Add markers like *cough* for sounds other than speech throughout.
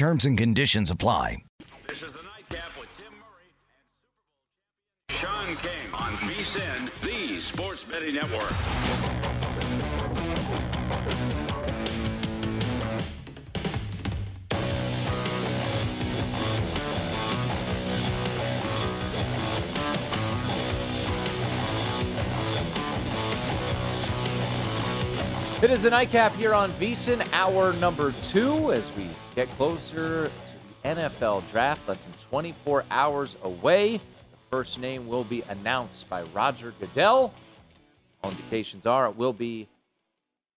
Terms and conditions apply. This is the nightcap with Tim Murray and Super Bowl champion Sean King on the Sports Betting Network. It is the nightcap here on VSIN, hour number two, as we get closer to the NFL draft, less than 24 hours away. The first name will be announced by Roger Goodell. All indications are it will be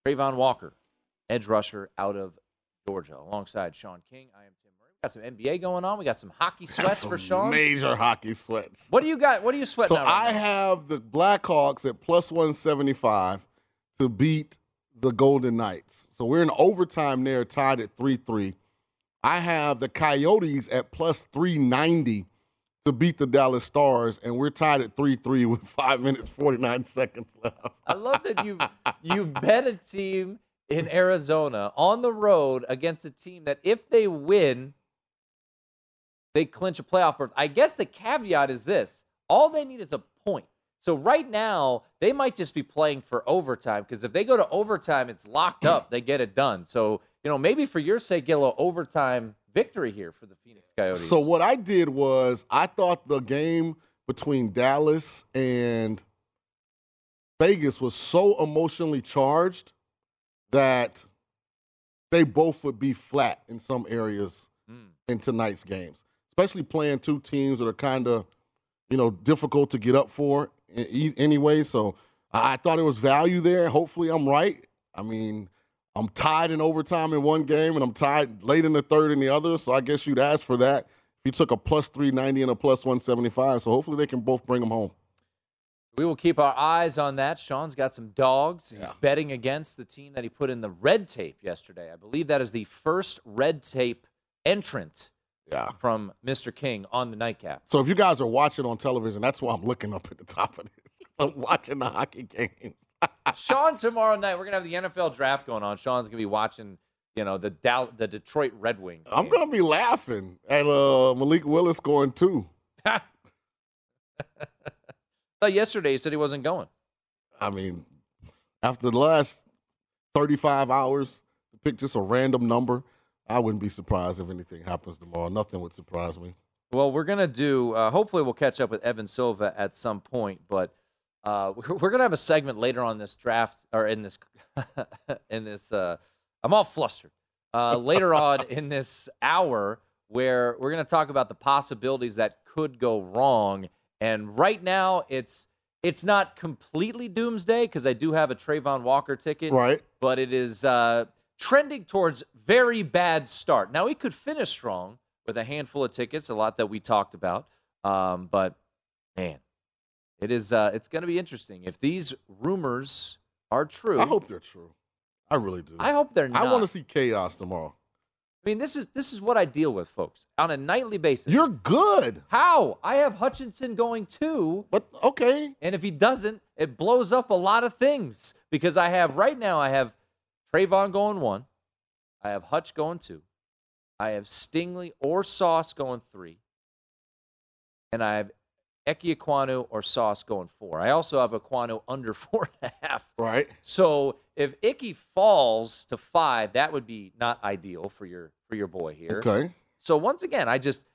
Travon Walker, edge rusher out of Georgia, alongside Sean King. I am Tim Murray. We got some NBA going on. We got some hockey sweats Some for Sean. Major hockey sweats. What do you got? What are you sweating So right I now? have the Blackhawks at plus 175 to beat the Golden Knights. So we're in overtime there, tied at 3 3. I have the Coyotes at plus 390 to beat the Dallas Stars, and we're tied at 3 3 with *laughs* five minutes, 49 seconds left. I love that you you bet a team in Arizona on the road against a team that if they win, they clinch a playoff berth. I guess the caveat is this: all they need is a point. So right now they might just be playing for overtime because if they go to overtime, it's locked up. They get it done. So you know maybe for your sake, get a little overtime victory here for the Phoenix Coyotes. So what I did was I thought the game between Dallas and Vegas was so emotionally charged that they both would be flat in some areas Mm. in tonight's games, especially playing two teams that are kind of, you know, difficult to get up for anyway. So I thought it was value there. Hopefully, I'm right. I mean, I'm tied in overtime in one game, and I'm tied late in the third in the other. So I guess you'd ask for that. If you took a plus 390 and a plus 175, so hopefully they can both bring them home. We will keep our eyes on that. Sean's got some dogs. He's Yeah. betting against the team that he put in the red tape yesterday. I believe that is the first red tape entrant Yeah. from Mr. King on the nightcap. So if you guys are watching on television, that's why I'm looking up at the top of this. I'm watching the hockey games. *laughs* Sean, tomorrow night we're gonna have the NFL draft going on. Sean's gonna be watching, you know, the Dow- the Detroit Red Wings. I'm gonna be laughing at uh, Malik Willis going too. *laughs* thought yesterday he said he wasn't going. I mean, after the last 35 hours, to pick just a random number, I wouldn't be surprised if anything happens tomorrow. Nothing would surprise me. Well, we're gonna do. Uh, hopefully, we'll catch up with Evan Silva at some point. But uh, *laughs* we're, gonna have a segment later on this draft or in this *laughs* in this. Uh, I'm all flustered. Uh, later *laughs* on in this hour, where we're gonna talk about the possibilities that could go wrong. And right now, it's it's not completely doomsday because I do have a Travon Walker ticket Right? but it is uh, trending towards very bad start. Now he could finish strong with a handful of tickets, a lot that we talked about. Um, but man, it is uh, it's going to be interesting if these rumors are true. I hope they're true. I really do. I hope they're not. I want to see chaos tomorrow. I mean, this is this is what I deal with, folks, on a nightly basis. You're good, how I have Hutchinson going too, but okay. and if he doesn't, it blows up a lot of things because I have right now I have Travon going one, I have Hutch going two, I have Stingley or Sauce going three, and I have Ickey Ekwonu or Sauce going four. I also have Ekwonu *laughs* under four and a half. Right. So if Ickey falls to five, that would be not ideal for your for your boy here. Okay. So once again, I just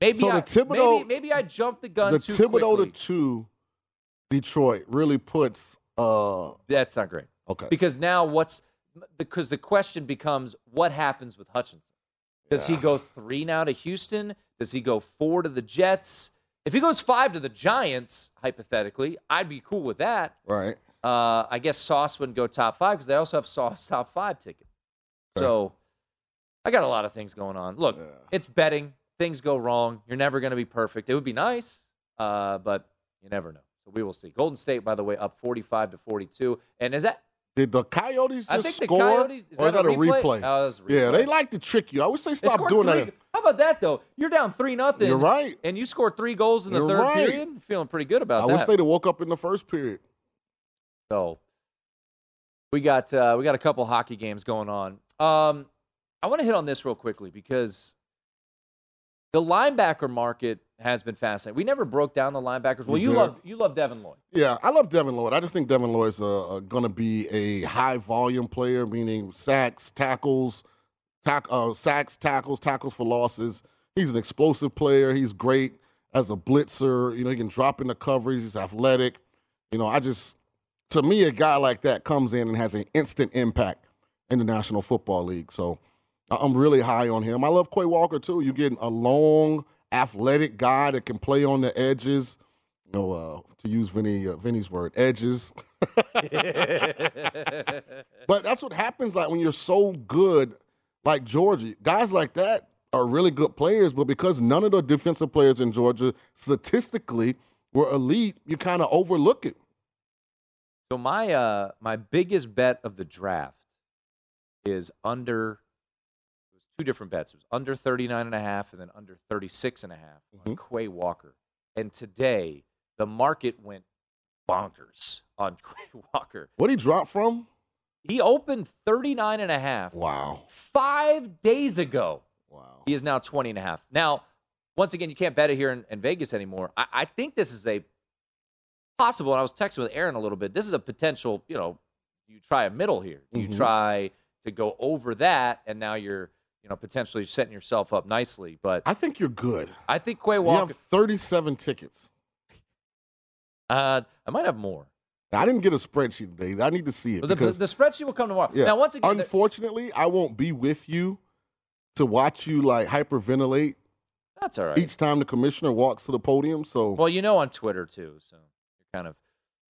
maybe So the I, Thibodeaux- maybe, maybe I jumped the gun the too Thibodeaux quickly. to two, Detroit really puts. uh That's not great Okay. because now what's because the question becomes what happens with Hutchinson? Does he go three now to Houston? Does he go four to the Jets? If he goes five to the Giants, hypothetically, I'd be cool with that. Right. Uh, I guess Sauce wouldn't go top five because they also have Sauce top five ticket. So I got a lot of things going on. Look, Yeah. it's betting. Things go wrong. You're never going to be perfect. It would be nice, uh, but you never know. So we will see. Golden State, by the way, up 45 to 42. And is that? Did the Coyotes just I think the score? Coyotes. Is or is that that a replay? Oh, that's a Yeah, they like to trick you. I wish they They stopped scored doing three- that. How about that though? You're down three nothing. You're right. And you scored three goals in the You're third right. period. Feeling pretty good about I that. I wish they'd have woke up in the first period. So we got uh, we got a couple hockey games going on. Um, I want to hit on this real quickly because the linebacker market has been fascinating. We never broke down the linebackers. Well, We you love you love Devin Lloyd. Yeah, I love Devin Lloyd. I just think Devin Lloyd's uh, going to be a high volume player, meaning sacks, tackles, tack, uh, sacks, tackles, tackles for losses. He's an explosive player. He's great as a blitzer. You know, he can drop into coverage. He's athletic. You know, I just, to me, a guy like that comes in and has an instant impact in the National Football League. So I'm really high on him. I love Quay Walker too. You're getting a long, athletic guy that can play on the edges. You know, uh, to use Vinny, uh, Vinny's word, edges. *laughs* But that's what happens like when you're so good, like Georgia. Guys like that are really good players, but because none of the defensive players in Georgia statistically were elite, you kind of overlook it. So my uh my biggest bet of the draft is under two different bets. It was under 39 and a half and then under 36 and a half on Quay Walker. And today the market went bonkers on *laughs* Quay Walker. What he dropped from? He opened 39 and a half Wow. 5 days ago. Wow. He is now 20 and a half. Now, once again, you can't bet it here in, in Vegas anymore. I, I think this is a possible, and I was texting with Aaron a little bit. This is a potential, you know, you try a middle here. You Mhm. try to go over that, and now you're, you know, potentially setting yourself up nicely. But I think you're good. I think Quay You Walker, have 37 tickets. uh, I might have more. I didn't get a spreadsheet today. I need to see it. The, because, the spreadsheet will come tomorrow. yeah, Now, once again, unfortunately, I won't be with you to watch you like hyperventilate that's all right. each time the commissioner walks to the podium. So Well, you know on Twitter too, so you're kind of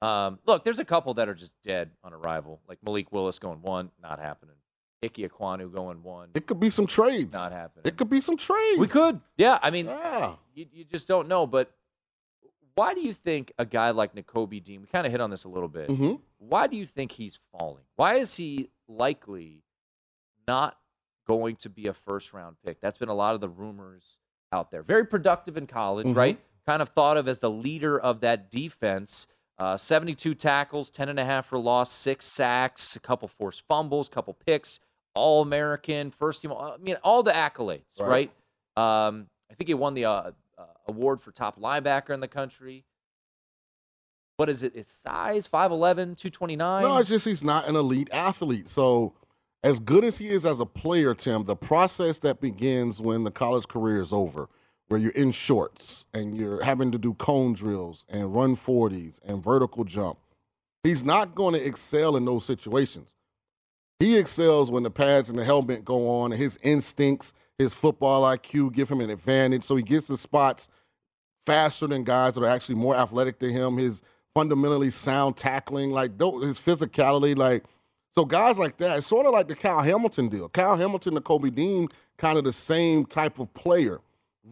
um, look. There's a couple that are just dead on arrival, like Malik Willis going one, not happening. Ickey Ekwonu going one, it could be some trades. not happening. It could be some trades. We could, yeah. I mean, Yeah. you, you just don't know. But why do you think a guy like Nakobe Dean? We kind of hit on this a little bit. hmm Why do you think he's falling? Why is he likely not going to be a first round pick? That's been a lot of the rumors out there. Very productive in college, Mhm. right? Kind of thought of as the leader of that defense. Uh, 72 tackles, 10 and a half for loss, six sacks, a couple forced fumbles, couple picks, all American, first team. I mean, all the accolades, right? Right. Um, I think he won the uh, uh, award for top linebacker in the country. What is it? His size? 5'11, 229? No, it's just he's not an elite athlete. So, as good as he is as a player, Tim, the process that begins when the college career is over, where you're in shorts and you're having to do cone drills and run 40s and vertical jump, he's not going to excel in those situations. He excels when the pads and the helmet go on and his instincts, his football IQ give him an advantage. So he gets the spots faster than guys that are actually more athletic than him. His fundamentally sound tackling, like his physicality, like so guys like that. It's sort of like the Kyle Hamilton deal. Kyle Hamilton and Kobe Dean, kind of the same type of player.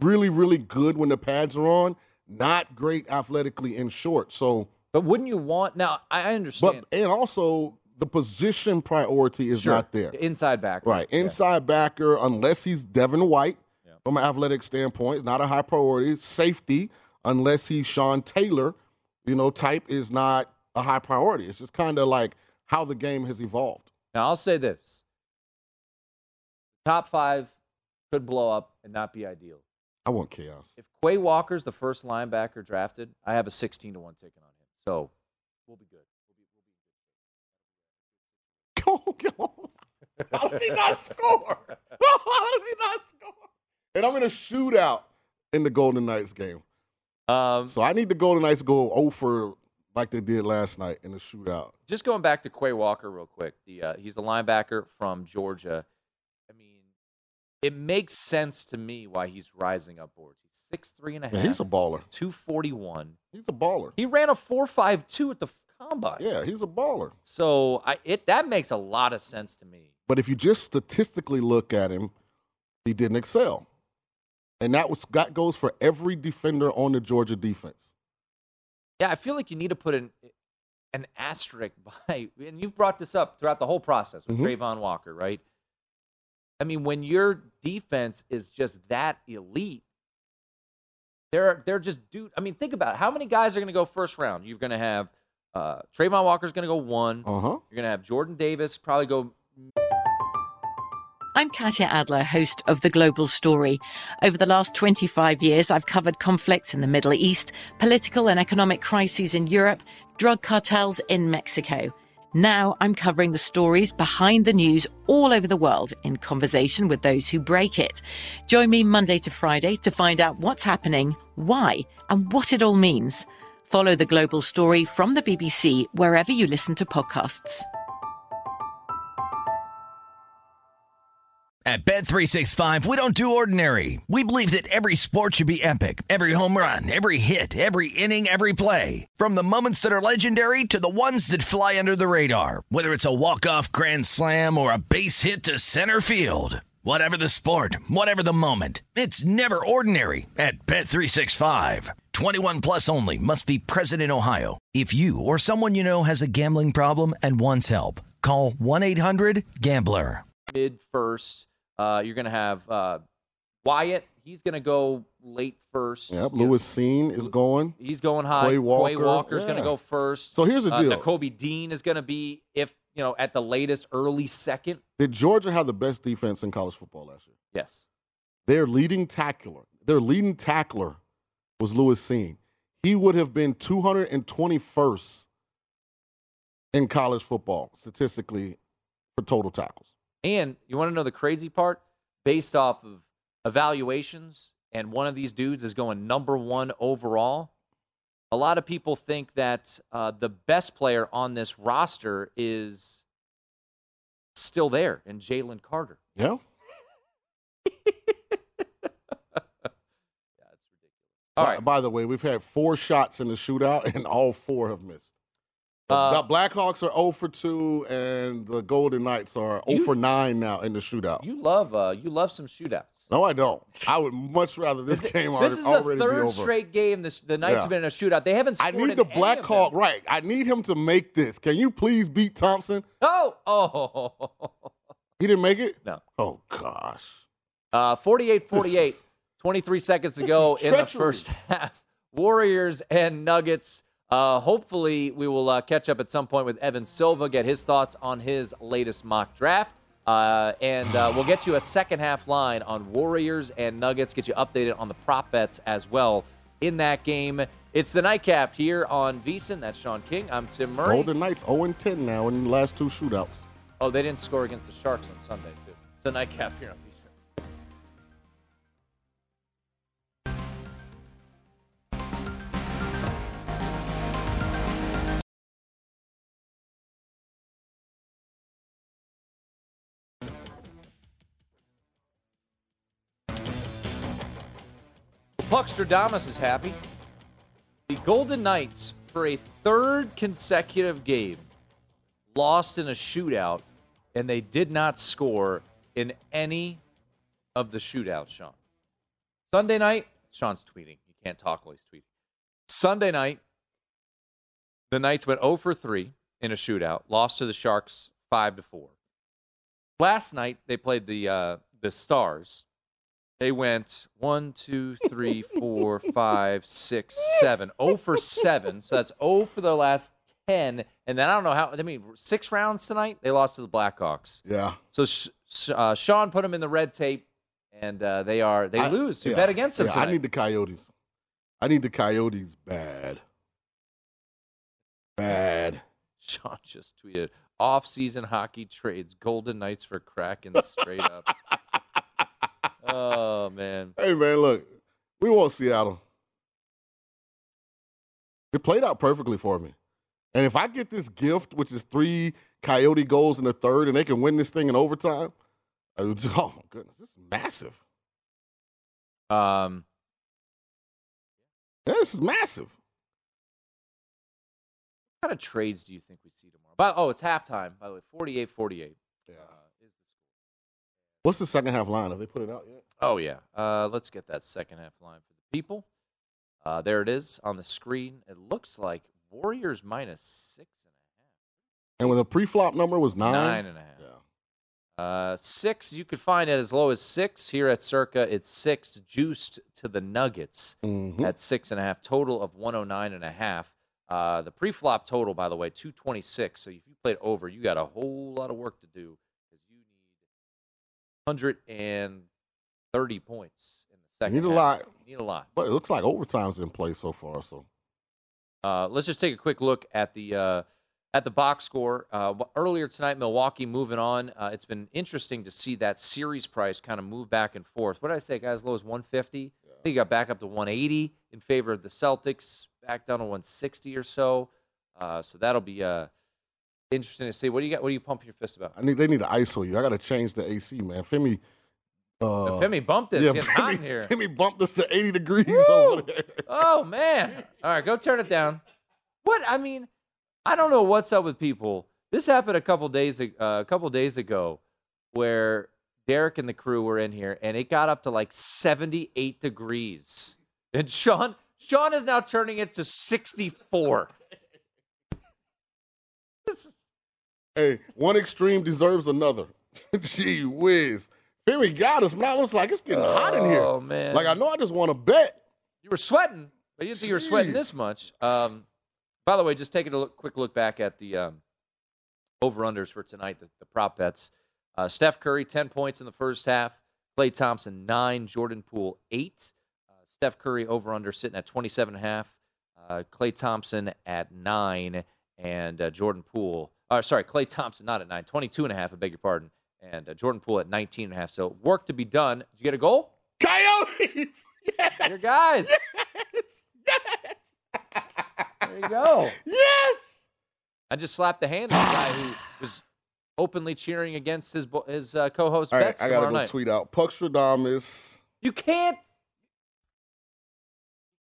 Really, really good when the pads are on. Not great athletically in short. So, But wouldn't you want now? I understand, but and also the position priority is Sure. not there. Inside backer. Right. Yeah. Inside backer, unless he's Devin White Yeah. from an athletic standpoint, not a high priority. Safety, unless he's Sean Taylor, you know, type is not a high priority. It's just kind of like how the game has evolved. Now I'll say this: top five could blow up and not be ideal. I want chaos. If Quay Walker's the first linebacker drafted, I have a 16 to 1 ticket on him. So we'll be good. Go, go. How does he not score? *laughs* How does he not score? And I'm in a shootout in the Golden Knights game. Um, So I need the Golden Knights to go over like they did last night in the shootout. just going back to Quay Walker real quick. The uh, he's the linebacker from Georgia. I mean, it makes sense to me why he's rising up boards. He's six three and a half. Yeah, he's a baller. two forty one. He's a baller. He ran a four five two at the combine. Yeah, he's a baller. So I it that makes a lot of sense to me. But if you just statistically look at him, he didn't excel. And that was that goes for every defender on the Georgia defense. Yeah, I feel like you need to put an an asterisk *laughs* by, and you've brought this up throughout the whole process with Mhm. Travon Walker, right? I mean, when your defense is just that elite, they're they're just dude. I mean, think about it. how many guys are going to go first round. You're going to have uh, Travon Walker's going to go one. Uh huh. You're going to have Jordan Davis probably go. I'm Katya Adler, host of The Global Story. Over the last 25 years, I've covered conflicts in the Middle East, political and economic crises in Europe, drug cartels in Mexico. Now I'm covering the stories behind the news all over the world in conversation with those who break it. Join me Monday to Friday to find out what's happening, why, and what it all means. Follow The Global Story from the BBC wherever you listen to podcasts. At Bet365, we don't do ordinary. We believe that every sport should be epic. Every home run, every hit, every inning, every play. From the moments that are legendary to the ones that fly under the radar. Whether it's a walk-off grand slam or a base hit to center field. Whatever the sport, whatever the moment. It's never ordinary at Bet365. 21 plus only must be present in Ohio. If you or someone you know has a gambling problem and wants help, call 1-800-GAMBLER. mid first. Uh, you're going to have uh, Wyatt. He's going to go late first. Yep. You Lewis Cine is going. He's going high. Quay Walker, Walker's going to go first. So here's the Uh, deal. Jacoby Dean is going to be, if you know, at the latest, early second. Did Georgia have the best defense in college football last year? Yes. Their leading tackler, their leading tackler was Lewis Cine. He would have been 221st in college football statistically for total tackles. And you want to know the crazy part? Based off of evaluations, and one of these dudes is going number one overall. A lot of people think that uh, the best player on this roster is still there, and Jalen Carter. *laughs* Yeah. *laughs* Yeah, it's ridiculous. All by, right. by the way, we've had four shots in the shootout, and all four have missed. The- Uh, the Blackhawks are 0 for 2, and the Golden Knights are 0 You- for 9 now in the shootout. You love uh, you love some shootouts. no, I don't. I would much rather this This- game this already, is the already be third straight game this, the Knights Yeah. have been in a shootout. They haven't I need in the Blackhawk right. I need him to make this. Can you please beat Thompson? Oh, oh. He didn't make it? No. Oh, gosh. Uh, 48 This 48. 23 seconds to go in the first *laughs* half. Warriors and Nuggets. Uh, hopefully, we will uh, catch up at some point with Evan Silva, get his thoughts on his latest mock draft. Uh, and uh, we'll get you a second half line on Warriors and Nuggets, get you updated on the prop bets as well in that game. It's the nightcap here on VSiN. That's Sean King. I'm Tim Murray. Golden Knights 0 10 now in the last two shootouts. Oh, they didn't score against the Sharks on Sunday, too. It's a nightcap here on VSiN. Puckstradamus is happy. The Golden Knights, for a third consecutive game, lost in a shootout, and they did not score in any of the shootouts, Sean. Sunday night, Sean's tweeting. He can't talk while he's tweeting. Sunday night, the Knights went 0 for 3 in a shootout, lost to the Sharks 5 to 4. Last night, they played the uh, the Stars. They went 1, 2, 3, 4, 5, 6, 7. 0 for 7. So that's 0 for the last 10. And then I don't know how, I mean, six rounds tonight, they lost to the Blackhawks. Yeah. So Sh- Sh- uh, Sean put them in the red tape, and uh, they are they I- lose. You yeah, bet against them yeah, tonight. I need the Coyotes. I need the Coyotes bad. Bad. Sean just tweeted off-season hockey trades Golden Knights for Kraken straight up. *laughs* oh man. Hey man, look, we want Seattle. It played out perfectly for me. And if I get this gift, which is three Coyote goals in the third, and they can win this thing in overtime, I would, *laughs* oh my goodness, this is massive. Um, Yeah, this is massive. what kind of trades do you think we see tomorrow? By, oh, it's halftime. By the way, 48-48. Yeah. Uh, is the score. What's the second half line? Have they put it out yet? Oh yeah. Uh, let's get that second half line for the people. Uh, there it is on the screen. It looks like Warriors minus six and And when the pre-flop number was a nine, Nine and a half. yeah. Uh, six, you could find it as low as six. Here at Circa, it's six juiced to the Nuggets Mhm. at six and a half. Total of 109 and a half. Uh, the pre-flop total, by the way, 226. So if you played over, you got a whole lot of work to do because you need 130 points in the second. need a half. lot. You need a lot. But it looks like overtime's in play so far. So Uh, let's just take a quick look at the uh, at the box score. Uh, earlier tonight, Milwaukee moving on. Uh, it's been interesting to see that series price kind of move back and forth. What did I say, guys? As low as 150. I think it got back up to 180 in favor of the Celtics. Back down to 160 or so. Uh, so that'll be uh, interesting to see. What do you got? What are you pumping your fist about? I need they need to isolate you. I got to change the AC, man. Femi. Uh, Femi bumped this. Yeah, Femi, hot in here. Femi bumped to 80 degrees Woo! over there. Oh man! All right, go turn it down. What I mean, I don't know what's up with people. This happened a couple days uh, a couple days ago, where Derek and the crew were in here, and it got up to like 78 degrees. And Sean Sean is now turning it to 64. Hey, one extreme deserves another. *laughs* Gee whiz. Femi got us, man. It looks like it's getting hot in here. Oh man! Like I know I just want to bet. You were sweating, but you didn't think you were sweating this much. Um, by the way, just taking a look, quick look back at the um, over unders for tonight, the, the prop bets. Uh, Steph Curry, 10 points in the first half. Klay Thompson, 9. Jordan Poole, 8. Uh, Steph Curry over under sitting at 27 and a half. Uh, Klay Thompson at 9. And uh, Jordan Poole, uh, sorry, Klay Thompson not at 9, 22 and a half, I beg your pardon. And uh, Jordan Poole at 19 and a half. So work to be done. Did you get a goal? Coyotes! *laughs* Yes! Your guys. Yes! Yes! There you go. yes! I just slapped the hand of the guy who was openly cheering against his bo- his uh, co-host All right, I gotta go night. tweet out. Puckstradamus. You can't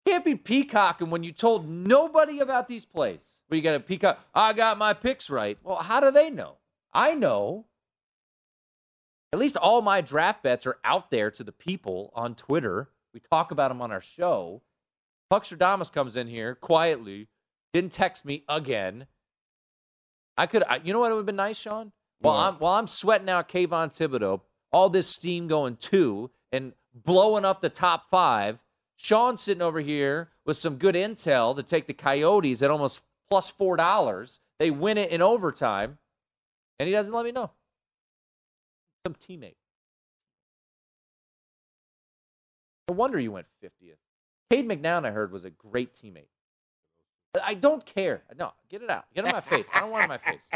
can't be peacocking when you told nobody about these plays. But you got to peacock. I got my picks right. Well, how do they know? I know. At least all my draft bets are out there to the people on Twitter. We talk about them on our show. Puckstradamus comes in here quietly, didn't text me again. I could, I, you know what would have been nice, Sean? While What? I'm while I'm sweating out Kayvon Thibodeaux, all this steam going two and blowing up the top five. Sean's sitting over here with some good intel to take the Coyotes at almost plus four dollars. They win it in overtime, and he doesn't let me know. Some teammate. No wonder you went 50th. Cade McNown, I heard, was a great teammate. I don't care. No, get it out. Get in my face. I don't want it in my face.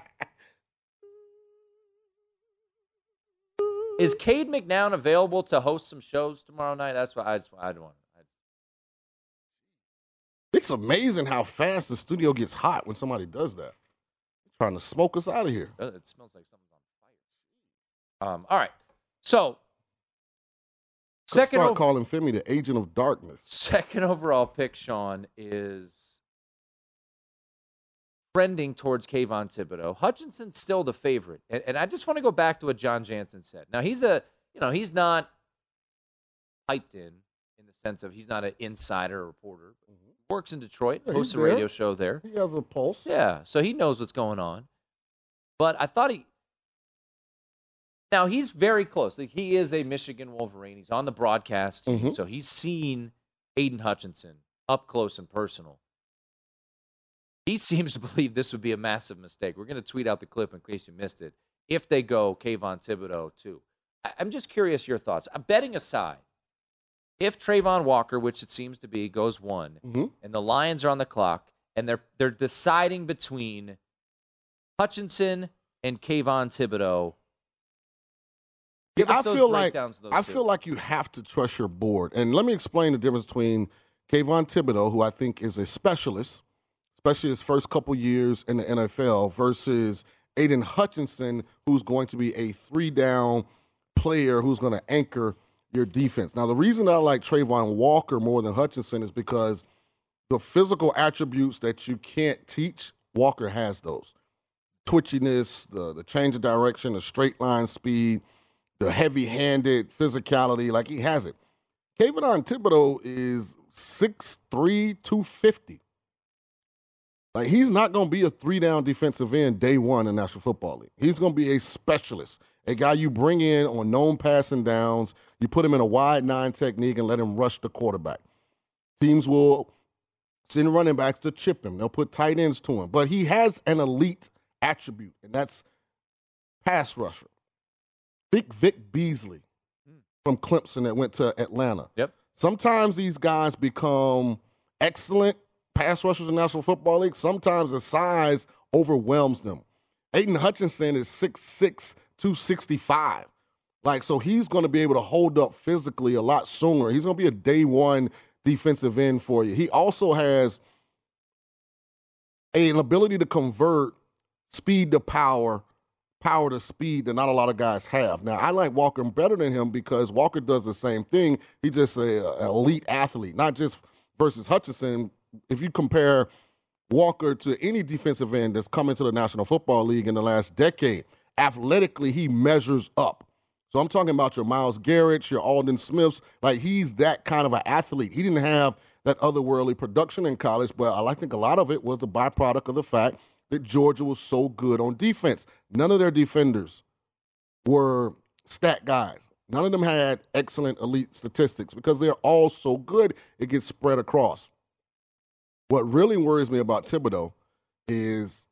Is Cade McNown available to host some shows tomorrow night? That's what I just I don't want. It's amazing how fast the studio gets hot when somebody does that. trying to smoke us out of here. it smells like something's on fire. Um. All right. So second Start over, calling Femi the agent of darkness. *laughs* second overall pick, Sean is trending towards Kayvon Thibodeaux. Hutchinson's still the favorite, and, and I just want to go back to what Jon Jansen said. Now he's a, you know, he's not piped in in the sense of he's not an insider reporter. Works in Detroit, Yeah, hosts a there. radio show there. He has a pulse. Yeah, so he knows what's going on. But I thought he. Now he's very close. Like he is a Michigan Wolverine. He's on the broadcast team, Mhm. so he's seen Aidan Hutchinson up close and personal. He *laughs* seems to believe this would be a massive mistake. We're going to tweet out the clip in case you missed it. If they go Kayvon Thibodeaux too, I- I'm just curious your thoughts. Uh, betting aside, if Travon Walker, which it seems to be, goes one, Mhm. and the Lions are on the clock, and they're they're deciding between Hutchinson and Kayvon Thibodeaux. Give I feel like I two. feel like you have to trust your board. And let me explain the difference between Kayvon Thibodeaux, who I think is a specialist, especially his first couple years in the NFL, versus Aidan Hutchinson, who's going to be a three down player who's going to anchor your defense. Now, the reason I like Travon Walker more than Hutchinson is because the physical attributes that you can't teach, Walker has those. Twitchiness, the, the change of direction, the straight line speed, the heavy handed physicality, like he has it. Kayvon Thibodeaux is 6'3, 250. Like he's not going to be a three down defensive end day one in National Football League. He's going to be a specialist, a guy you bring in on known passing downs. You put him in a wide nine technique and let him rush the quarterback. Teams will send running backs to chip him. They'll put tight ends to him. But he has an elite attribute, and that's pass rusher. Think Vic Beasley hmm. from Clemson that went to Atlanta. Yep. Sometimes these guys become excellent pass rushers in the National Football League. Sometimes the size overwhelms them. Aidan Hutchinson is 6'6, 265. Like, so he's going to be able to hold up physically a lot sooner. He's going to be a day one defensive end for you. He also has an ability to convert speed to power, power to speed that not a lot of guys have. Now, I like Walker better than him because Walker does the same thing. He's just a, an elite athlete, not just versus Hutchinson. If you compare Walker to any defensive end that's come into the National Football League in the last decade, athletically, he measures up. So I'm talking about your Myles Garrett, your Aldon Smiths. Like he's that kind of an athlete. He didn't have that otherworldly production in college, but I think a lot of it was the byproduct of the fact that Georgia was so good on defense. None of their defenders were stat guys. None of them had excellent elite statistics because they're all so good, it gets spread across. What really worries me about Thibodeaux is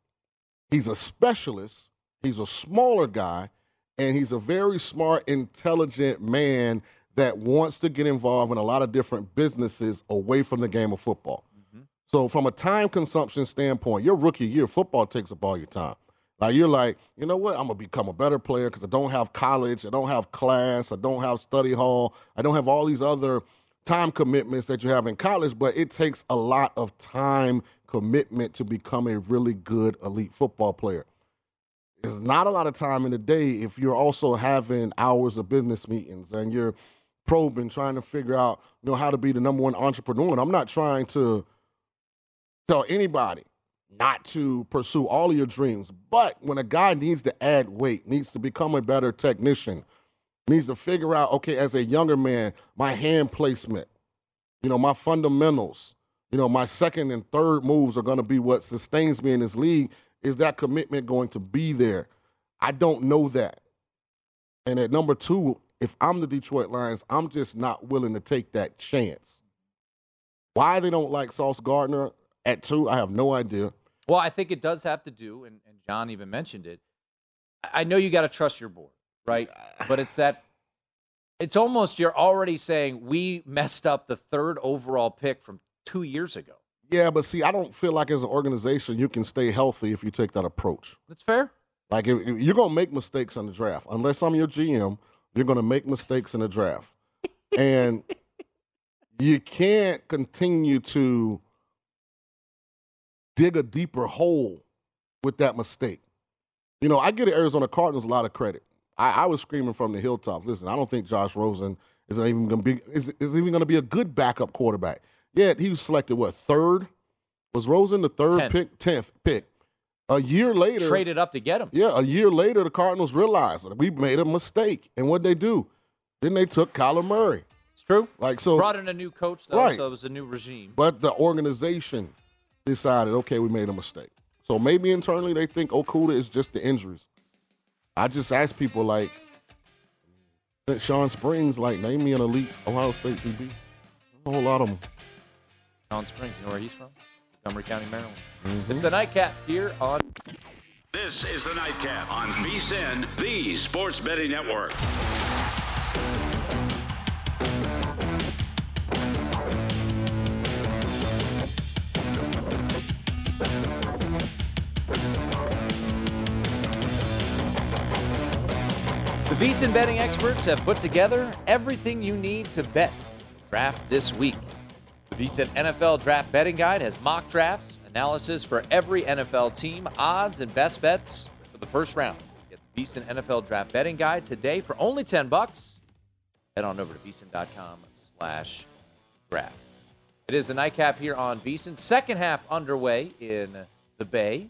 he's a specialist, he's a smaller guy, and he's a very smart, intelligent man that wants to get involved in a lot of different businesses away from the game of football. Mm-hmm. So, from a time consumption standpoint, your rookie year, football takes up all your time. Like you're like, you know what? I'm gonna become a better player because I don't have college, I don't have class, I don't have study hall, I don't have all these other time commitments that you have in college. But it takes a lot of time commitment to become a really good elite football player. There's not a lot of time in the day if you're also having hours of business meetings and you're probing, trying to figure out, you know, how to be the number one entrepreneur. And I'm not trying to tell anybody not to pursue all of your dreams. But when a guy needs to add weight, needs to become a better technician, needs to figure out, okay, as a younger man, my hand placement, you know, my fundamentals, you know, my second and third moves are going to be what sustains me in this league. Is that commitment going to be there? I don't know that. And at number two, if I'm the Detroit Lions, I'm just not willing to take that chance. Why they don't like Sauce Gardner at two, I have no idea. Well, I think it does have to do, and, and John even mentioned it. I know you got to trust your board, right? But it's that, it's almost you're already saying we messed up the third overall pick from two years ago. Yeah, but see, I don't feel like as an organization you can stay healthy if you take that approach. That's fair. Like if, if you're gonna make mistakes in the draft, unless I'm your GM, you're gonna make mistakes in the draft, and *laughs* you can't continue to dig a deeper hole with that mistake. You know, I give the Arizona Cardinals a lot of credit. I, I was screaming from the hilltops. Listen, I don't think Josh Rosen is even going to be is, is even going to be a good backup quarterback. Yet he was selected what third? Was Rosen the third Tenth. pick? Tenth pick. A year later, Traded up to get him. yeah, a year later, the Cardinals realized that we made a mistake, and what they do? Then they took Kyler Murray. It's true. Like so, Brought in a new coach, though, Right. so it was a new regime. but the organization decided, okay, we made a mistake. So maybe internally they think Okudah is just the injuries. I just ask people like, Shawn Springs, like, name me an elite Ohio State DB. A whole lot of them. Springs. You know where he's from? Montgomery County, Maryland. Mm-hmm. It's the nightcap here on. This is the nightcap on VSIN, the sports betting network. The VSiN betting experts have put together everything you need to bet draft this week. VSiN NFL Draft Betting Guide has mock drafts, analysis for every NFL team, odds, and best bets for the first round. Get the VSiN NFL Draft Betting Guide today for only 10 bucks. Head on over to VSiN.com slash draft. It is the nightcap here on VSiN. Second half underway in the Bay.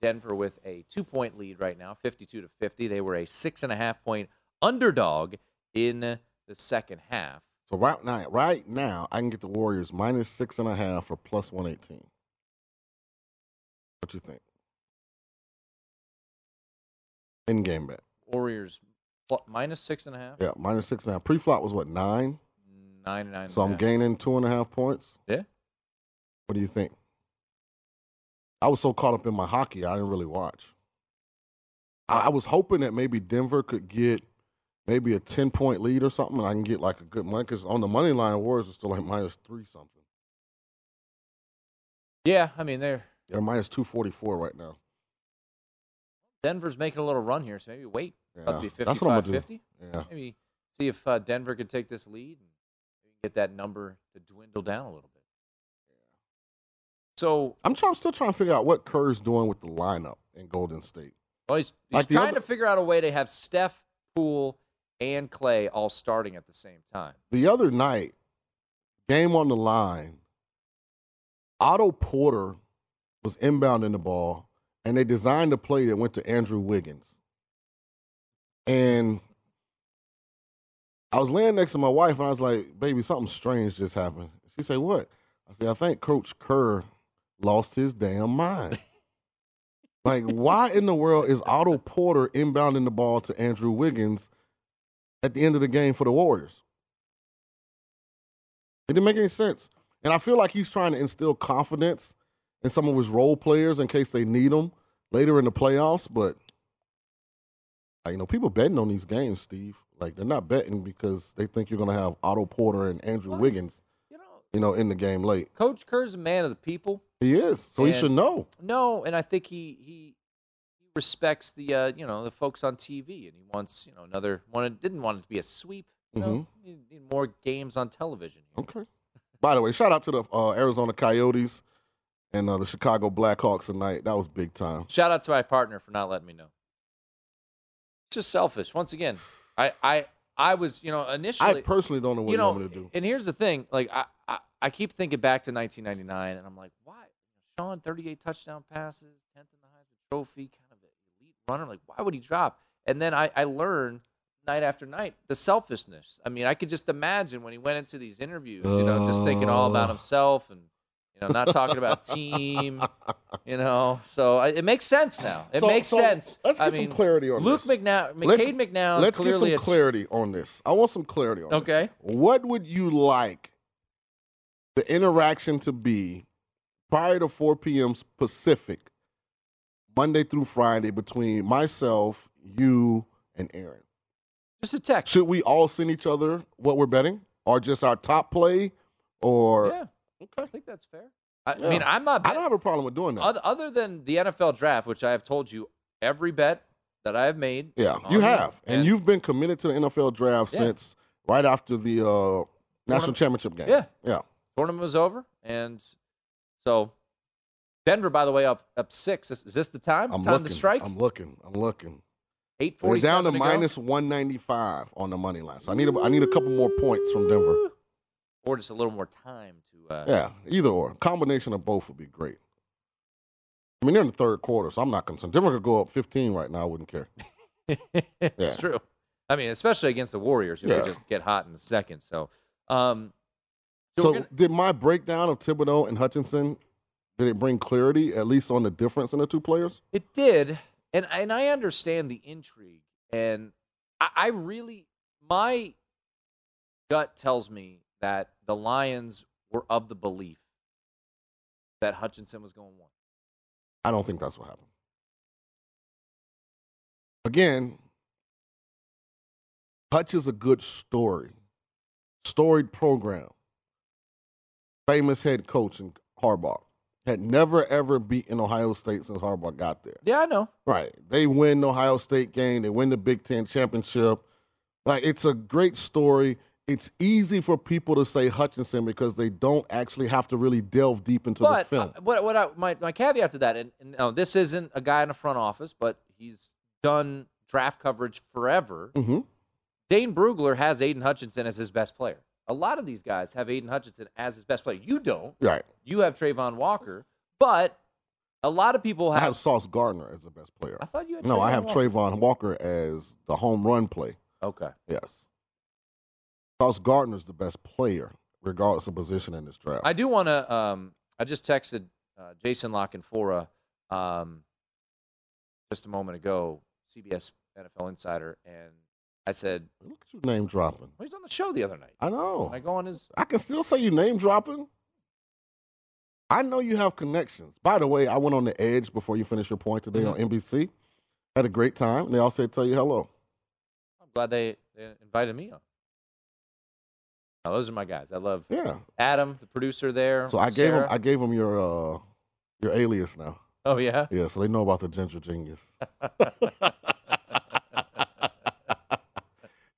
Denver with a two point lead right now, 52 to 50. They were a six and a half point underdog in the second half. So right now, right now, I can get the Warriors minus six and a half for plus one eighteen. What you think? In game bet. Warriors minus six and a half. Yeah, minus six and a half. Pre flop was what nine. Nine and nine. So and I'm half. gaining two and a half points. Yeah. What do you think? I was so caught up in my hockey, I didn't really watch. I, I was hoping that maybe Denver could get maybe a 10 point lead or something, and I can get like a good money because on the money line, Warriors are still like minus three something. Yeah, I mean they're They're minus 244 right now. Denver's making a little run here, so maybe wait up Yeah, to be that's what I'm gonna do. 50. Yeah. Maybe see if uh, Denver could take this lead and get that number to dwindle down a little bit. Yeah. So, I'm trying, still trying to figure out what Kerr's doing with the lineup in Golden State. well, he's, he's Like trying other- to figure out a way to have Steph, Poole, and Clay all starting at the same time. The other night, game on the line, Otto Porter was inbounding the ball, and they designed a play that went to Andrew Wiggins. And I was laying next to my wife, and I was like, "Baby, something strange just happened." She said, "What?" I said, "I think Coach Kerr lost his damn mind." like, why in the world is Otto Porter inbounding the ball to Andrew Wiggins at the end of the game for the Warriors? It didn't make any sense. And I feel like he's trying to instill confidence in some of his role players in case they need them later in the playoffs. But, you know, people betting on these games, Steve. Like, they're not betting because they think you're going to have Otto Porter and Andrew Wiggins, You know, you know, in the game late. Coach Kerr's a man of the people. He is. So he should know. No, and I think he he respects the uh, you know the folks on TV, and he wants you know another wanted didn't want it to be a sweep. You know, Mhm. need, need more games on television. here. Okay. By the way, shout out to the uh, Arizona Coyotes and uh, the Chicago Blackhawks tonight. That was big time. Shout out to my partner for not letting me know. It's just selfish. Once again, I I I was you know initially I personally don't know what you know, want me to do. and here's the thing, like I, I I keep thinking back to 1999, and I'm like, why? Sean, 38 touchdown passes, 10th in the Heisman Trophy, kind of an elite runner. Like, why would he drop? And then I I learned night after night the selfishness. I mean, I could just imagine when he went into these interviews, you know, just thinking all about himself and you know, not talking about *laughs* team. You know, so I, it makes sense now. It So- makes so sense. let's I get some clarity on Luke this. McNown, Let's- McCade McNown. Let's get some clarity on this. I want some clarity on this. Okay. What would you like the interaction to be prior to 4 p.m. Pacific, Monday through Friday, between myself, you, and Aaron? Just a text. Should we all send each other what we're betting, or just our top play, or yeah, Okay, I think that's fair. I, Yeah. I mean, I'm not. I don't have a problem with doing that. other, other than the NFL draft, which I have told you every bet that I have made. yeah, you it, have, and, you've been committed to the NFL draft Yeah. since right after the uh, national Tournament- championship game. Yeah. yeah. tournament was over, and so Denver, by the way, up up six. Is, is this the time? I'm time looking. to strike. I'm looking. I'm looking. Eight We're down seven to minus 195 on the money line. So I need a, I need a couple more points from Denver. or just a little more time to. Uh, Yeah, either or. Combination of both would be great. I mean, they're in the third quarter, so I'm not concerned. Denver could go up 15 right now. I wouldn't care. *laughs* it's Yeah. true. I mean, especially against the Warriors, who Yeah. just get hot in a second. So, um, so, So, gonna, did my breakdown of Thibodeaux and Hutchinson did it bring clarity at least on the difference in the two players? It did, and and I understand the intrigue, and I, I really my gut tells me that the Lions were of the belief that Hutchinson was going one. I don't think that's what happened. Again, Hutch is a good story, storied program, famous head coach in Harbaugh. Had never ever beaten Ohio State since Harbaugh got there. Yeah, I know. Right. They win the Ohio State game. They win the Big Ten championship. Like it's a great story. It's easy for people to say Hutchinson because they don't actually have to really delve deep into But the film. uh, what what I, my my caveat to that, and, and no, this isn't a guy in the front office, but he's done draft coverage forever. hmm Dane Brugler has Aidan Hutchinson as his best player. A lot of these guys have Aidan Hutchinson as his best player. You don't. Right. You have Travon Walker, but a lot of people have. have Sauce Gardner as the best player. I thought you had. No, I have Walker. Travon Walker as the home run play. Okay. Yes. Sauce Gardner's the best player, regardless of position in this draft. I do want to. Um, I just texted uh, Jason La Canfora um, just a moment ago, CBS NFL Insider, and I said, Look at you name dropping. well, he's on the show the other night. I know. I go on his. I can still say you name dropping. I know you have connections. By the way, I went on the edge before you finished your point today on NBC. Had a great time. And they all said tell you hello. I'm glad they, they invited me on. Now, those are my guys. I love Yeah. Adam, the producer there. So I gave them Sarah. I gave them your uh your alias now. oh yeah. Yeah, so they know about the ginger genius. *laughs*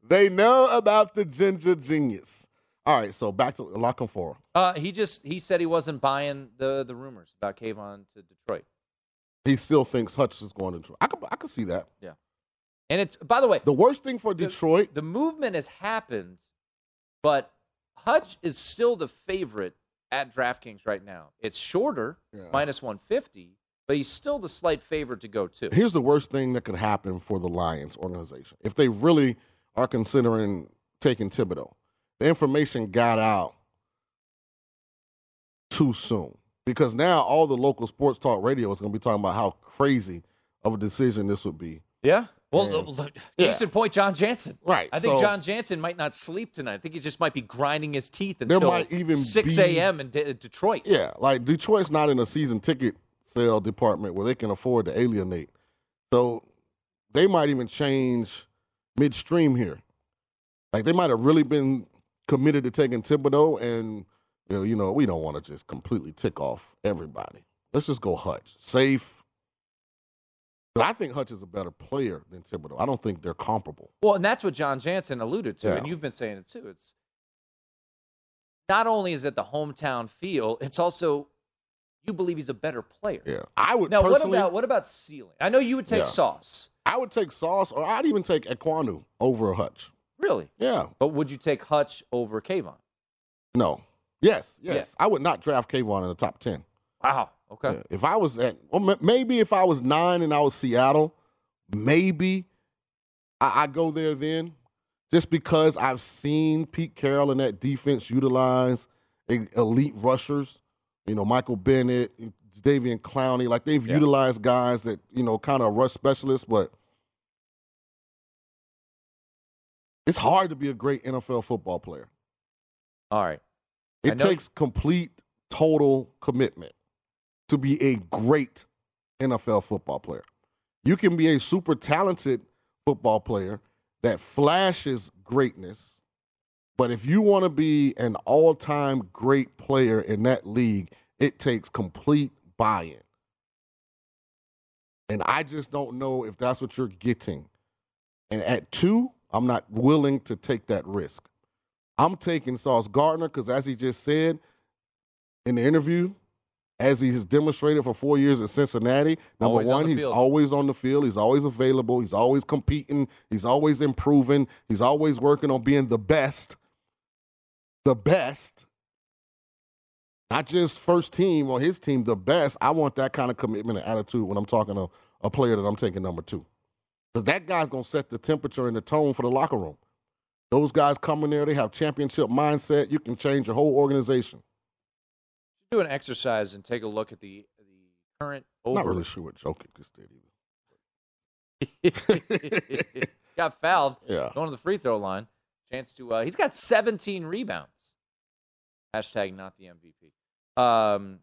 they know about the ginger genius. All right, so back to La Canfora. Uh, he just he said he wasn't buying the the rumors about Kayvon to Detroit. He still thinks Hutch is going to Detroit. I could I could see that. Yeah, and it's by the way, The worst thing for The- Detroit, the movement has happened, but Hutch is still the favorite at DraftKings right now. It's shorter, Yeah. minus 150, but he's still the slight favorite to go to. here's the worst thing that could happen for the Lions organization. If they really are considering taking Thibodeaux, the information got out too soon. Because now all the local sports talk radio is going to be talking about how crazy of a decision this would be. Yeah. Well, Yeah. look, Yeah. case in point, Jon Jansen. Right. I think so Jon Jansen might not sleep tonight. I think he just might be grinding his teeth There until might even 6 a.m. in De- uh, Detroit. Yeah, like Detroit's not in a season ticket sale department where they can afford to alienate. So they might even change midstream here. Like they might have really been committed to taking Thibodeaux, and you know, you know we don't want to just completely tick off everybody. Let's just go Hutch, safe. But I think Hutch is a better player than Thibodeaux. I don't think they're comparable. Well, and that's what Jon Jansen alluded to, Yeah. and you've been saying it too. It's not only is it the hometown feel, it's also you believe he's a better player. Yeah, I would Now, what about what about ceiling? I know you would take Yeah. Sauce, I would take Sauce, or I'd even take Ekwonu over Hutch. really, Yeah, but would you take Hutch over Kayvon? No. Yes, yes. I would not draft Kayvon in the top 10. Wow. Okay. Yeah. If I was at, well, maybe if I was nine and I was Seattle, maybe I, I go there then, just because I've seen Pete Carroll and that defense utilize elite rushers. You know, Michael Bennett, Davian Clowney, like they've Yeah. utilized guys that you know kind of rush specialists, but it's hard to be a great NFL football player. All right. It takes complete, total commitment to be a great NFL football player. You can be a super talented football player that flashes greatness, but if you want to be an all time great player in that league, it takes complete buy in. And I just don't know if that's what you're getting. And at two, I'm not willing to take that risk. I'm taking Sauce Gardner because, as he just said in the interview, as he has demonstrated for four years at Cincinnati, number Always one, the he's field. always on the field. He's always available. He's always competing. He's always improving. He's always working on being the best. The best. Not just first team or his team, the best. I want that kind of commitment and attitude when I'm talking to a player that I'm taking number two. Because that guy's going to set the temperature and the tone for the locker room. Those guys come in there, they have championship mindset. You can change your whole organization. Do an exercise and take a look at the the current over. Not really sure what joke Jokic just did either. *laughs* got fouled. *laughs* Yeah. Going to the free throw line. Chance to. Uh, he's got 17 rebounds. Hashtag not the MVP. Um,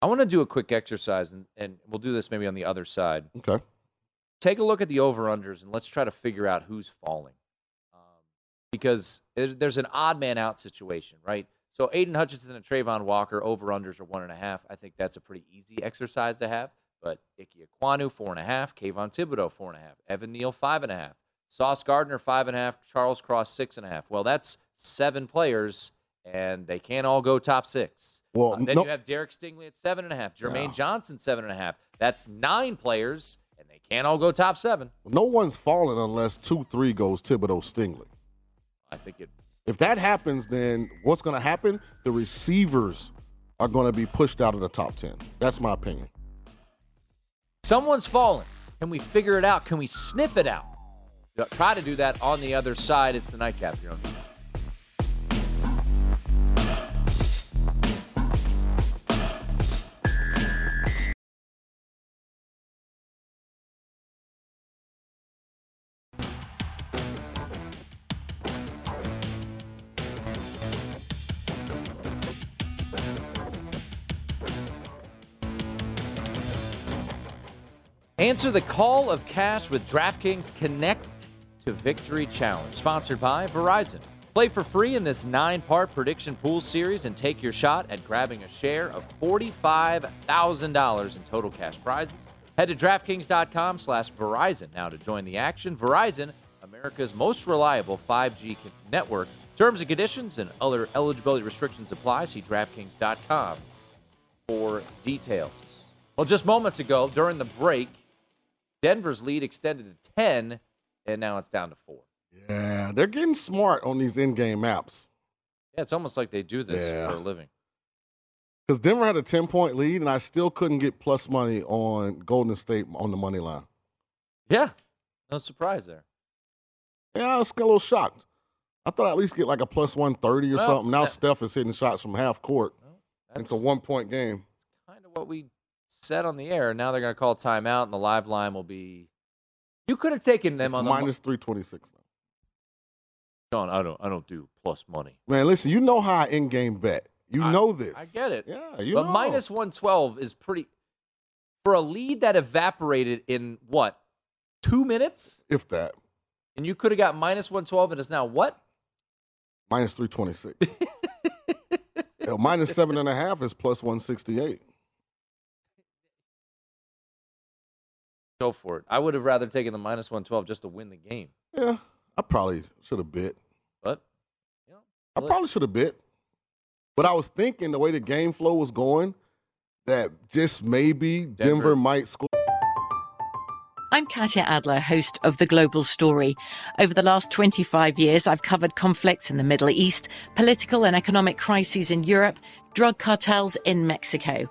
I want to do a quick exercise, and, and we'll do this maybe on the other side. Okay. Take a look at the over unders, and let's try to figure out who's falling. Um, because there's, an odd man out situation, right? So Aidan Hutchinson and Travon Walker over unders are one and a half. I think that's a pretty easy exercise to have. But Ike Ekwonu four and a half, Kayvon Thibodeaux four and a half, Evan Neal five and a half, Sauce Gardner five and a half, Charles Cross six and a half. Well, that's seven players, and they can't all go top six. Well, Uh, then no- you have Derek Stingley at seven and a half, Jermaine Yeah. Johnson seven and a half. That's nine players, and they can't all go top seven. No one's falling unless two three goes Thibodeaux Stingley. I think it. If that happens, then what's going to happen? The receivers are going to be pushed out of the top ten. That's my opinion. Someone's fallen. Can we figure it out? Can we sniff it out? Try to do that on the other side. It's the nightcap here on. Answer the call of cash with DraftKings Connect to Victory Challenge, sponsored by Verizon. Play for free in this nine part prediction pool series and take your shot at grabbing a share of $45,000 in total cash prizes. Head to DraftKings.com slash Verizon now to join the action. Verizon, America's most reliable 5G network. Terms and conditions and other eligibility restrictions apply. See DraftKings.com for details. Well, just moments ago during the break, Denver's lead extended to 10, and now it's down to four. Yeah, they're getting smart on these in-game apps Yeah, it's almost like they do this Yeah. for a living. because Denver had a ten-point lead, and I still couldn't get plus money on Golden State on the money line. Yeah, no surprise there. Yeah, I was a little shocked. I thought I'd at least get like a plus one thirty or Well, something. Now that- Steph is hitting shots from half court. That's It's a one-point game. kind of what we said on the air. Now they're going to call timeout, and the live line will be. You could have taken them It's on the minus three twenty-six. John, I don't. I don't do plus money. Man, listen, you know how I in-game bet. You I- know this. I get it. Yeah, you but know. minus 112 is pretty. For a lead that evaporated in what, two minutes? if that And you could have got minus 112, and it's now what? minus three twenty-six. *laughs* Hell, minus seven and a half is plus one sixty-eight. Go for it. I would have rather taken the minus 112 just to win the game. Yeah, I probably should have bit. But, you know, I look, probably should have bit. But I was thinking the way the game flow was going, that just maybe Denver, Denver. might score. I'm Katya Adler, host of The Global Story. Over the last 25 years, I've covered conflicts in the Middle East, political and economic crises in Europe, drug cartels in Mexico.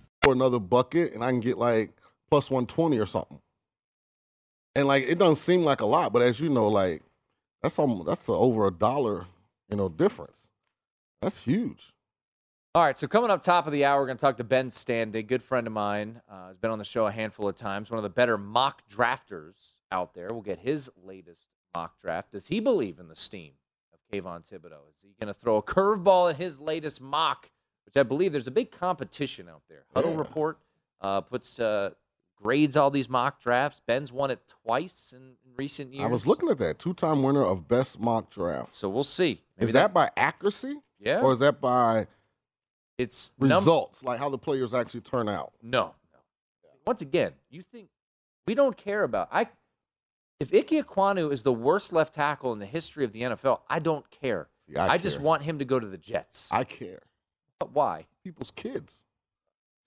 For another bucket and I can get like plus 120 or something. And like it doesn't seem like a lot, but as you know, like that's almost that's a, over a dollar, you know, difference. That's huge. All right, so coming up top of the hour, we're going to talk to Ben Standig, good friend of mine. Uh, has been on the show a handful of times. One of the better mock drafters out there. We'll get his latest mock draft. Does he believe in the steam of Kayvon Thibodeaux? Is he going to throw a curveball in his latest mock, which I believe there's a big competition out there. Huddle Yeah. Report uh, puts uh, grades all these mock drafts. Ben's won it twice in, in recent years. I was looking at that two-time winner of best mock draft. So we'll see. Maybe Is that by accuracy yeah? or is that by it's num- results, like how the players actually turn out? No, no. Once again, you think we don't care about I. If Ike Ekwonu is the worst left tackle in the history of the NFL, I don't care. See, I, I, just want him to go to the Jets. I care. But why? People's kids,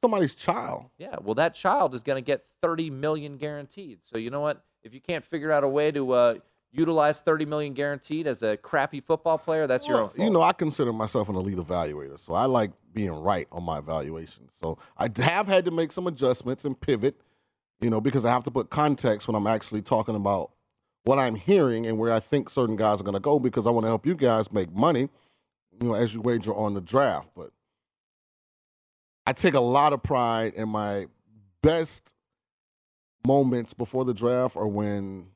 somebody's child. Yeah, well, that child is going to get thirty million guaranteed. So you know what? If you can't figure out a way to uh, utilize 30 million guaranteed as a crappy football player, that's your own fault. You know, I consider myself an elite evaluator, so I like being right on my evaluation. So I have had to make some adjustments and pivot, you know, because I have to put context when I'm actually talking about what I'm hearing and where I think certain guys are going to go because I want to help you guys make money, you know, as you wager on the draft. But I take a lot of pride in my best moments before the draft or when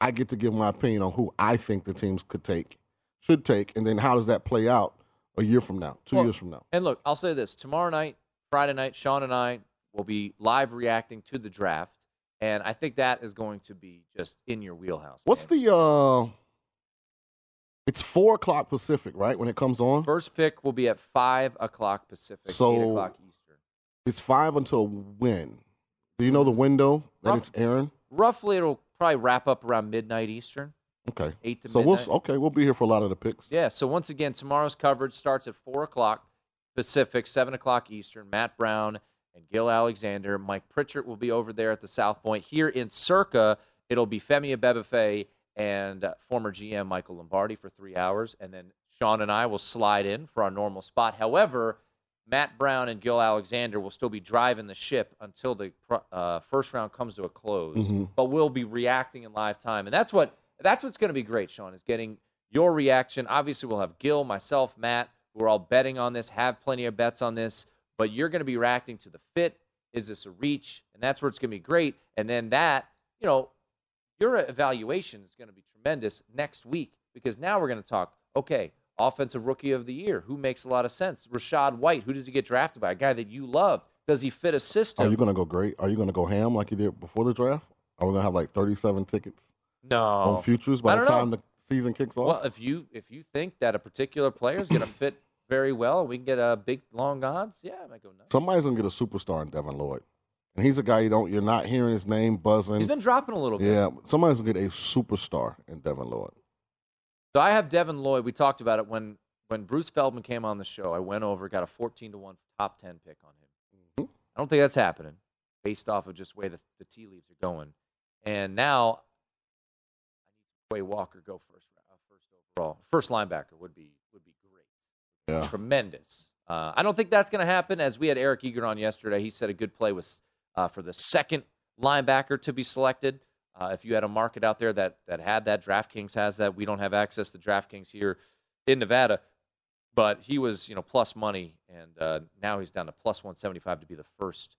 I get to give my opinion on who I think the teams could take, should take, and then how does that play out a year from now, two Well, years from now? And look, I'll say this tomorrow night, Friday night, Sean and I will be live reacting to the draft. And I think that is going to be just in your wheelhouse. What's man. the uh it's four o'clock Pacific, right? When it comes on? first pick will be at five o'clock Pacific, So- eight o'clock Eastern. It's five until when? Do you know the window that Rough- it's airing? Roughly, it'll probably wrap up around midnight Eastern, Okay. eight to midnight. So we'll okay, we'll be here for a lot of the picks. Yeah. So once again, tomorrow's coverage starts at four o'clock Pacific, seven o'clock Eastern. Matt Brown and Gil Alexander. Mike Pritchard will be over there at the South Point. Here in Circa, it'll be Femi Abebefe and uh, former GM Michael Lombardi for three hours, and then Sean and I will slide in for our normal spot. However, Matt Brown and Gil Alexander will still be driving the ship until the uh, first round comes to a close. Mhm. But we'll be reacting in live time, and that's what that's what's going to be great. Sean is getting your reaction. Obviously, we'll have Gil, myself, Matt, who are all betting on this, have plenty of bets on this. But you're going to be reacting to the fit. Is this a reach? And that's where it's going to be great. And then that, you know, your evaluation is going to be tremendous next week because now we're going to talk. Okay, offensive rookie of the year. Who makes a lot of sense? Rachaad White. Who does he get drafted by? A guy that you love. Does he fit a system? Are you gonna go great? Are you gonna go ham like you did before the draft? Are we gonna have like thirty seven tickets no. on futures by the don't know. time the season kicks off? Well, if you if you think that a particular player is going to fit very well, we can get a big long odds. Yeah, I might go nuts. Somebody's gonna get a superstar in Devin Lloyd. And he's a guy you don't you're not hearing his name buzzing. He's been dropping a little bit. yeah, somebody's gonna get a superstar in Devin Lloyd. So I have Devin Lloyd. We talked about it when when Bruce Feldman came on the show. I went over, got a 14 to one top 10 pick on him. I don't think that's happening, based off of just the way the, the tea leaves are going. And now I need Quay Walker go first uh, first overall. First linebacker would be would be great. Yeah. tremendous. Uh, I don't think that's going to happen. As we had Eric Eager on yesterday, he said a good play was uh, for the second linebacker to be selected. Uh, if you had a market out there that that had that, DraftKings has that. We don't have access to DraftKings here in Nevada, but he was you know plus money, and uh, now he's down to plus one seventy five to be the first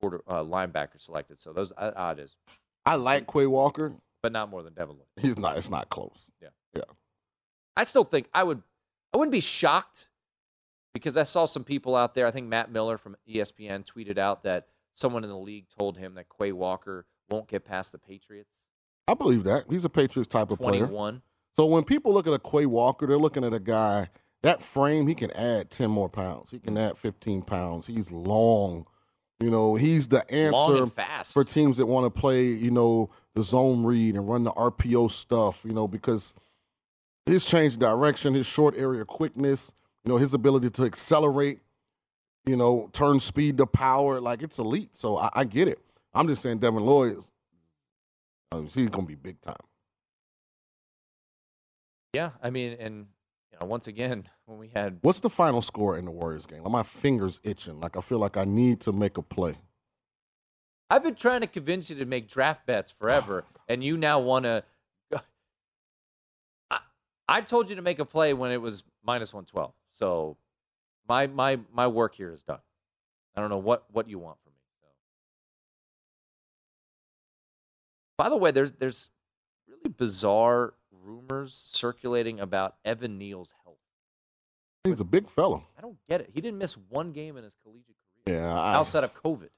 quarter uh, linebacker selected. So those uh, odd is, I like Quay Walker. but not more than Devin. He's not it's not close. Yeah, yeah. I still think I would I wouldn't be shocked because I saw some people out there. I think Matt Miller from ESPN tweeted out that someone in the league told him that Quay Walker won't get past the Patriots. I believe that. He's a Patriots type of player. 21. So when people look at a Quay Walker, they're looking at a guy that frame. He can add ten more pounds. He can add fifteen pounds. He's long. You know, he's the answer for teams that want to play. You know, the zone read and run the RPO stuff. You know, because his change of direction, his short area quickness, you know, his ability to accelerate. You know, turn speed to power. Like it's elite. So I, I get it. I'm just saying, Devin Lloyd is. uh, he's gonna be big time. Yeah, I mean, and you know, once again, *laughs* when we had What's the final score in the Warriors game? Like my fingers itching. Like I feel like I need to make a play. I've been trying to convince you to make draft bets forever, *sighs* and you now want to. *laughs* I, I told you to make a play when it was minus one twelve. So, my my my work here is done. I don't know what what you want from me. So. By the way, there's there's really bizarre rumors circulating about Evan Neal's health. He's a big fella. I don't get it. He didn't miss one game in his collegiate career Yeah, I, outside of COVID.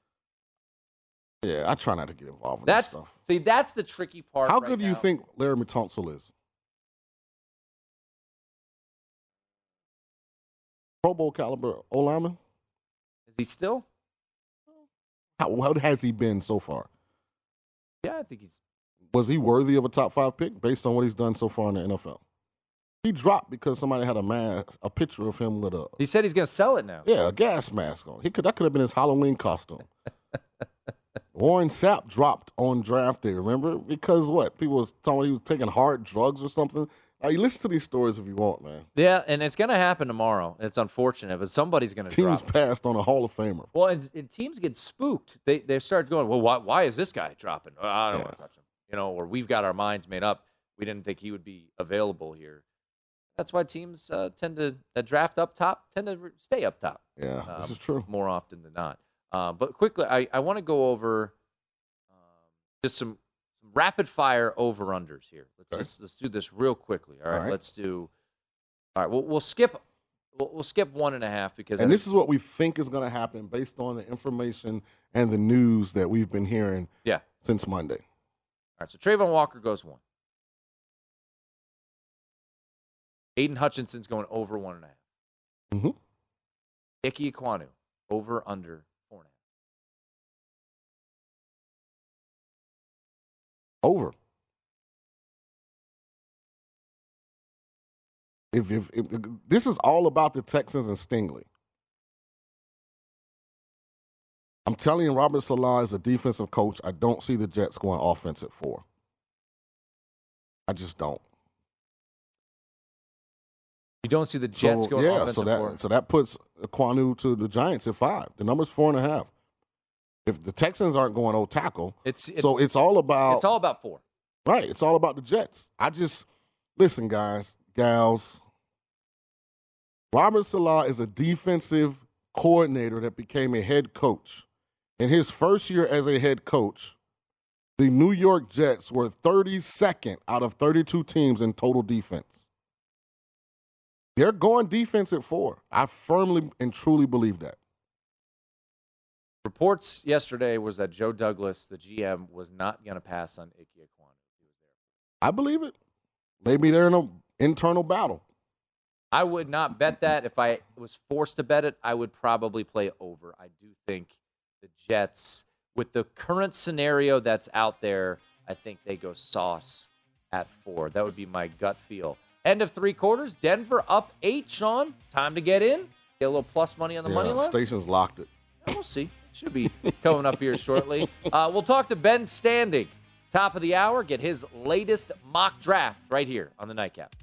yeah, I try not to get involved in That's that stuff. see, that's the tricky part. How right good do you now. think Laremy Tunsil is? Pro Bowl caliber O lineman. Is he still? How, how has he been so far? Yeah, I think he's. Was he worthy of a top five pick based on what he's done so far in the NFL? He dropped because somebody had a mask, a picture of him with a He said he's going to sell it now. yeah, a gas mask on. He could that could have been his Halloween costume. *laughs* Warren Sapp dropped on draft day. Remember because what people was talking he was taking hard drugs or something. You listen to these stories if you want, man. Yeah, and it's going to happen tomorrow. It's unfortunate, but somebody's going to Teams passed on a Hall of Famer. Well, and, and teams get spooked. They they start going, well, why, why is this guy dropping? Oh, I don't Yeah. want to touch him. You know, or we've got our minds made up. We didn't think he would be available here. That's why teams uh, tend to that draft up top tend to stay up top Yeah, this Um, is true. more often than not. Uh, but quickly, I, I want to go over um, just some rapid fire over unders here. Let's Okay. let's do this real quickly. All right, All right. let's do. All right, we'll, we'll skip. We'll, we'll skip one and a half because And I- this is what we think is going to happen based on the information and the news that we've been hearing yeah. since Monday. All right, so Travon Walker goes one. Aidan Hutchinson's going over one and a half. Mm-hmm. Ickey Ekwonu over under Over. If, if, if this is all about the Texans and Stingley. I'm telling you, Robert Salah is a defensive coach. I don't see the Jets going offense at four. I just don't. You don't see the Jets so, going yeah, offensive so that four. so that puts Kwanu to the Giants at five. The number's four and a half. If the Texans aren't going old tackle, It's, it's so it's all about it's all about four. right. It's all about the Jets. I just listen, guys, gals. Robert Salah is a defensive coordinator that became a head coach. In his first year as a head coach, the New York Jets were 32nd out of 32 teams in total defense. They're going defense at four. I firmly and truly believe that. Reports yesterday was that Joe Douglas, the GM, was not going to pass on Ickey Ekwonu. He was there. I believe it. Maybe they're in an internal battle. I would not bet that. If I was forced to bet it, I would probably play over. I do think the Jets, with the current scenario that's out there, I think they go sauce at four. That would be my gut feel. End of three quarters. Denver up eight, Sean. Time to get in. Get a little plus money on the money yeah, line. stations locked it. We'll see. Should be coming up here shortly. Uh, we'll talk to Ben Standig, top of the hour. Get his latest mock draft right here on the nightcap.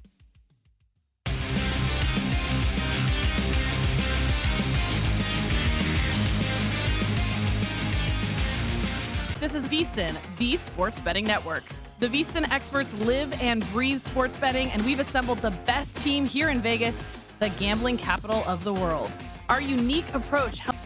This is VSiN, the sports betting network. The VSiN experts live and breathe sports betting, and we've assembled the best team here in Vegas, the gambling capital of the world. Our unique approach, hel-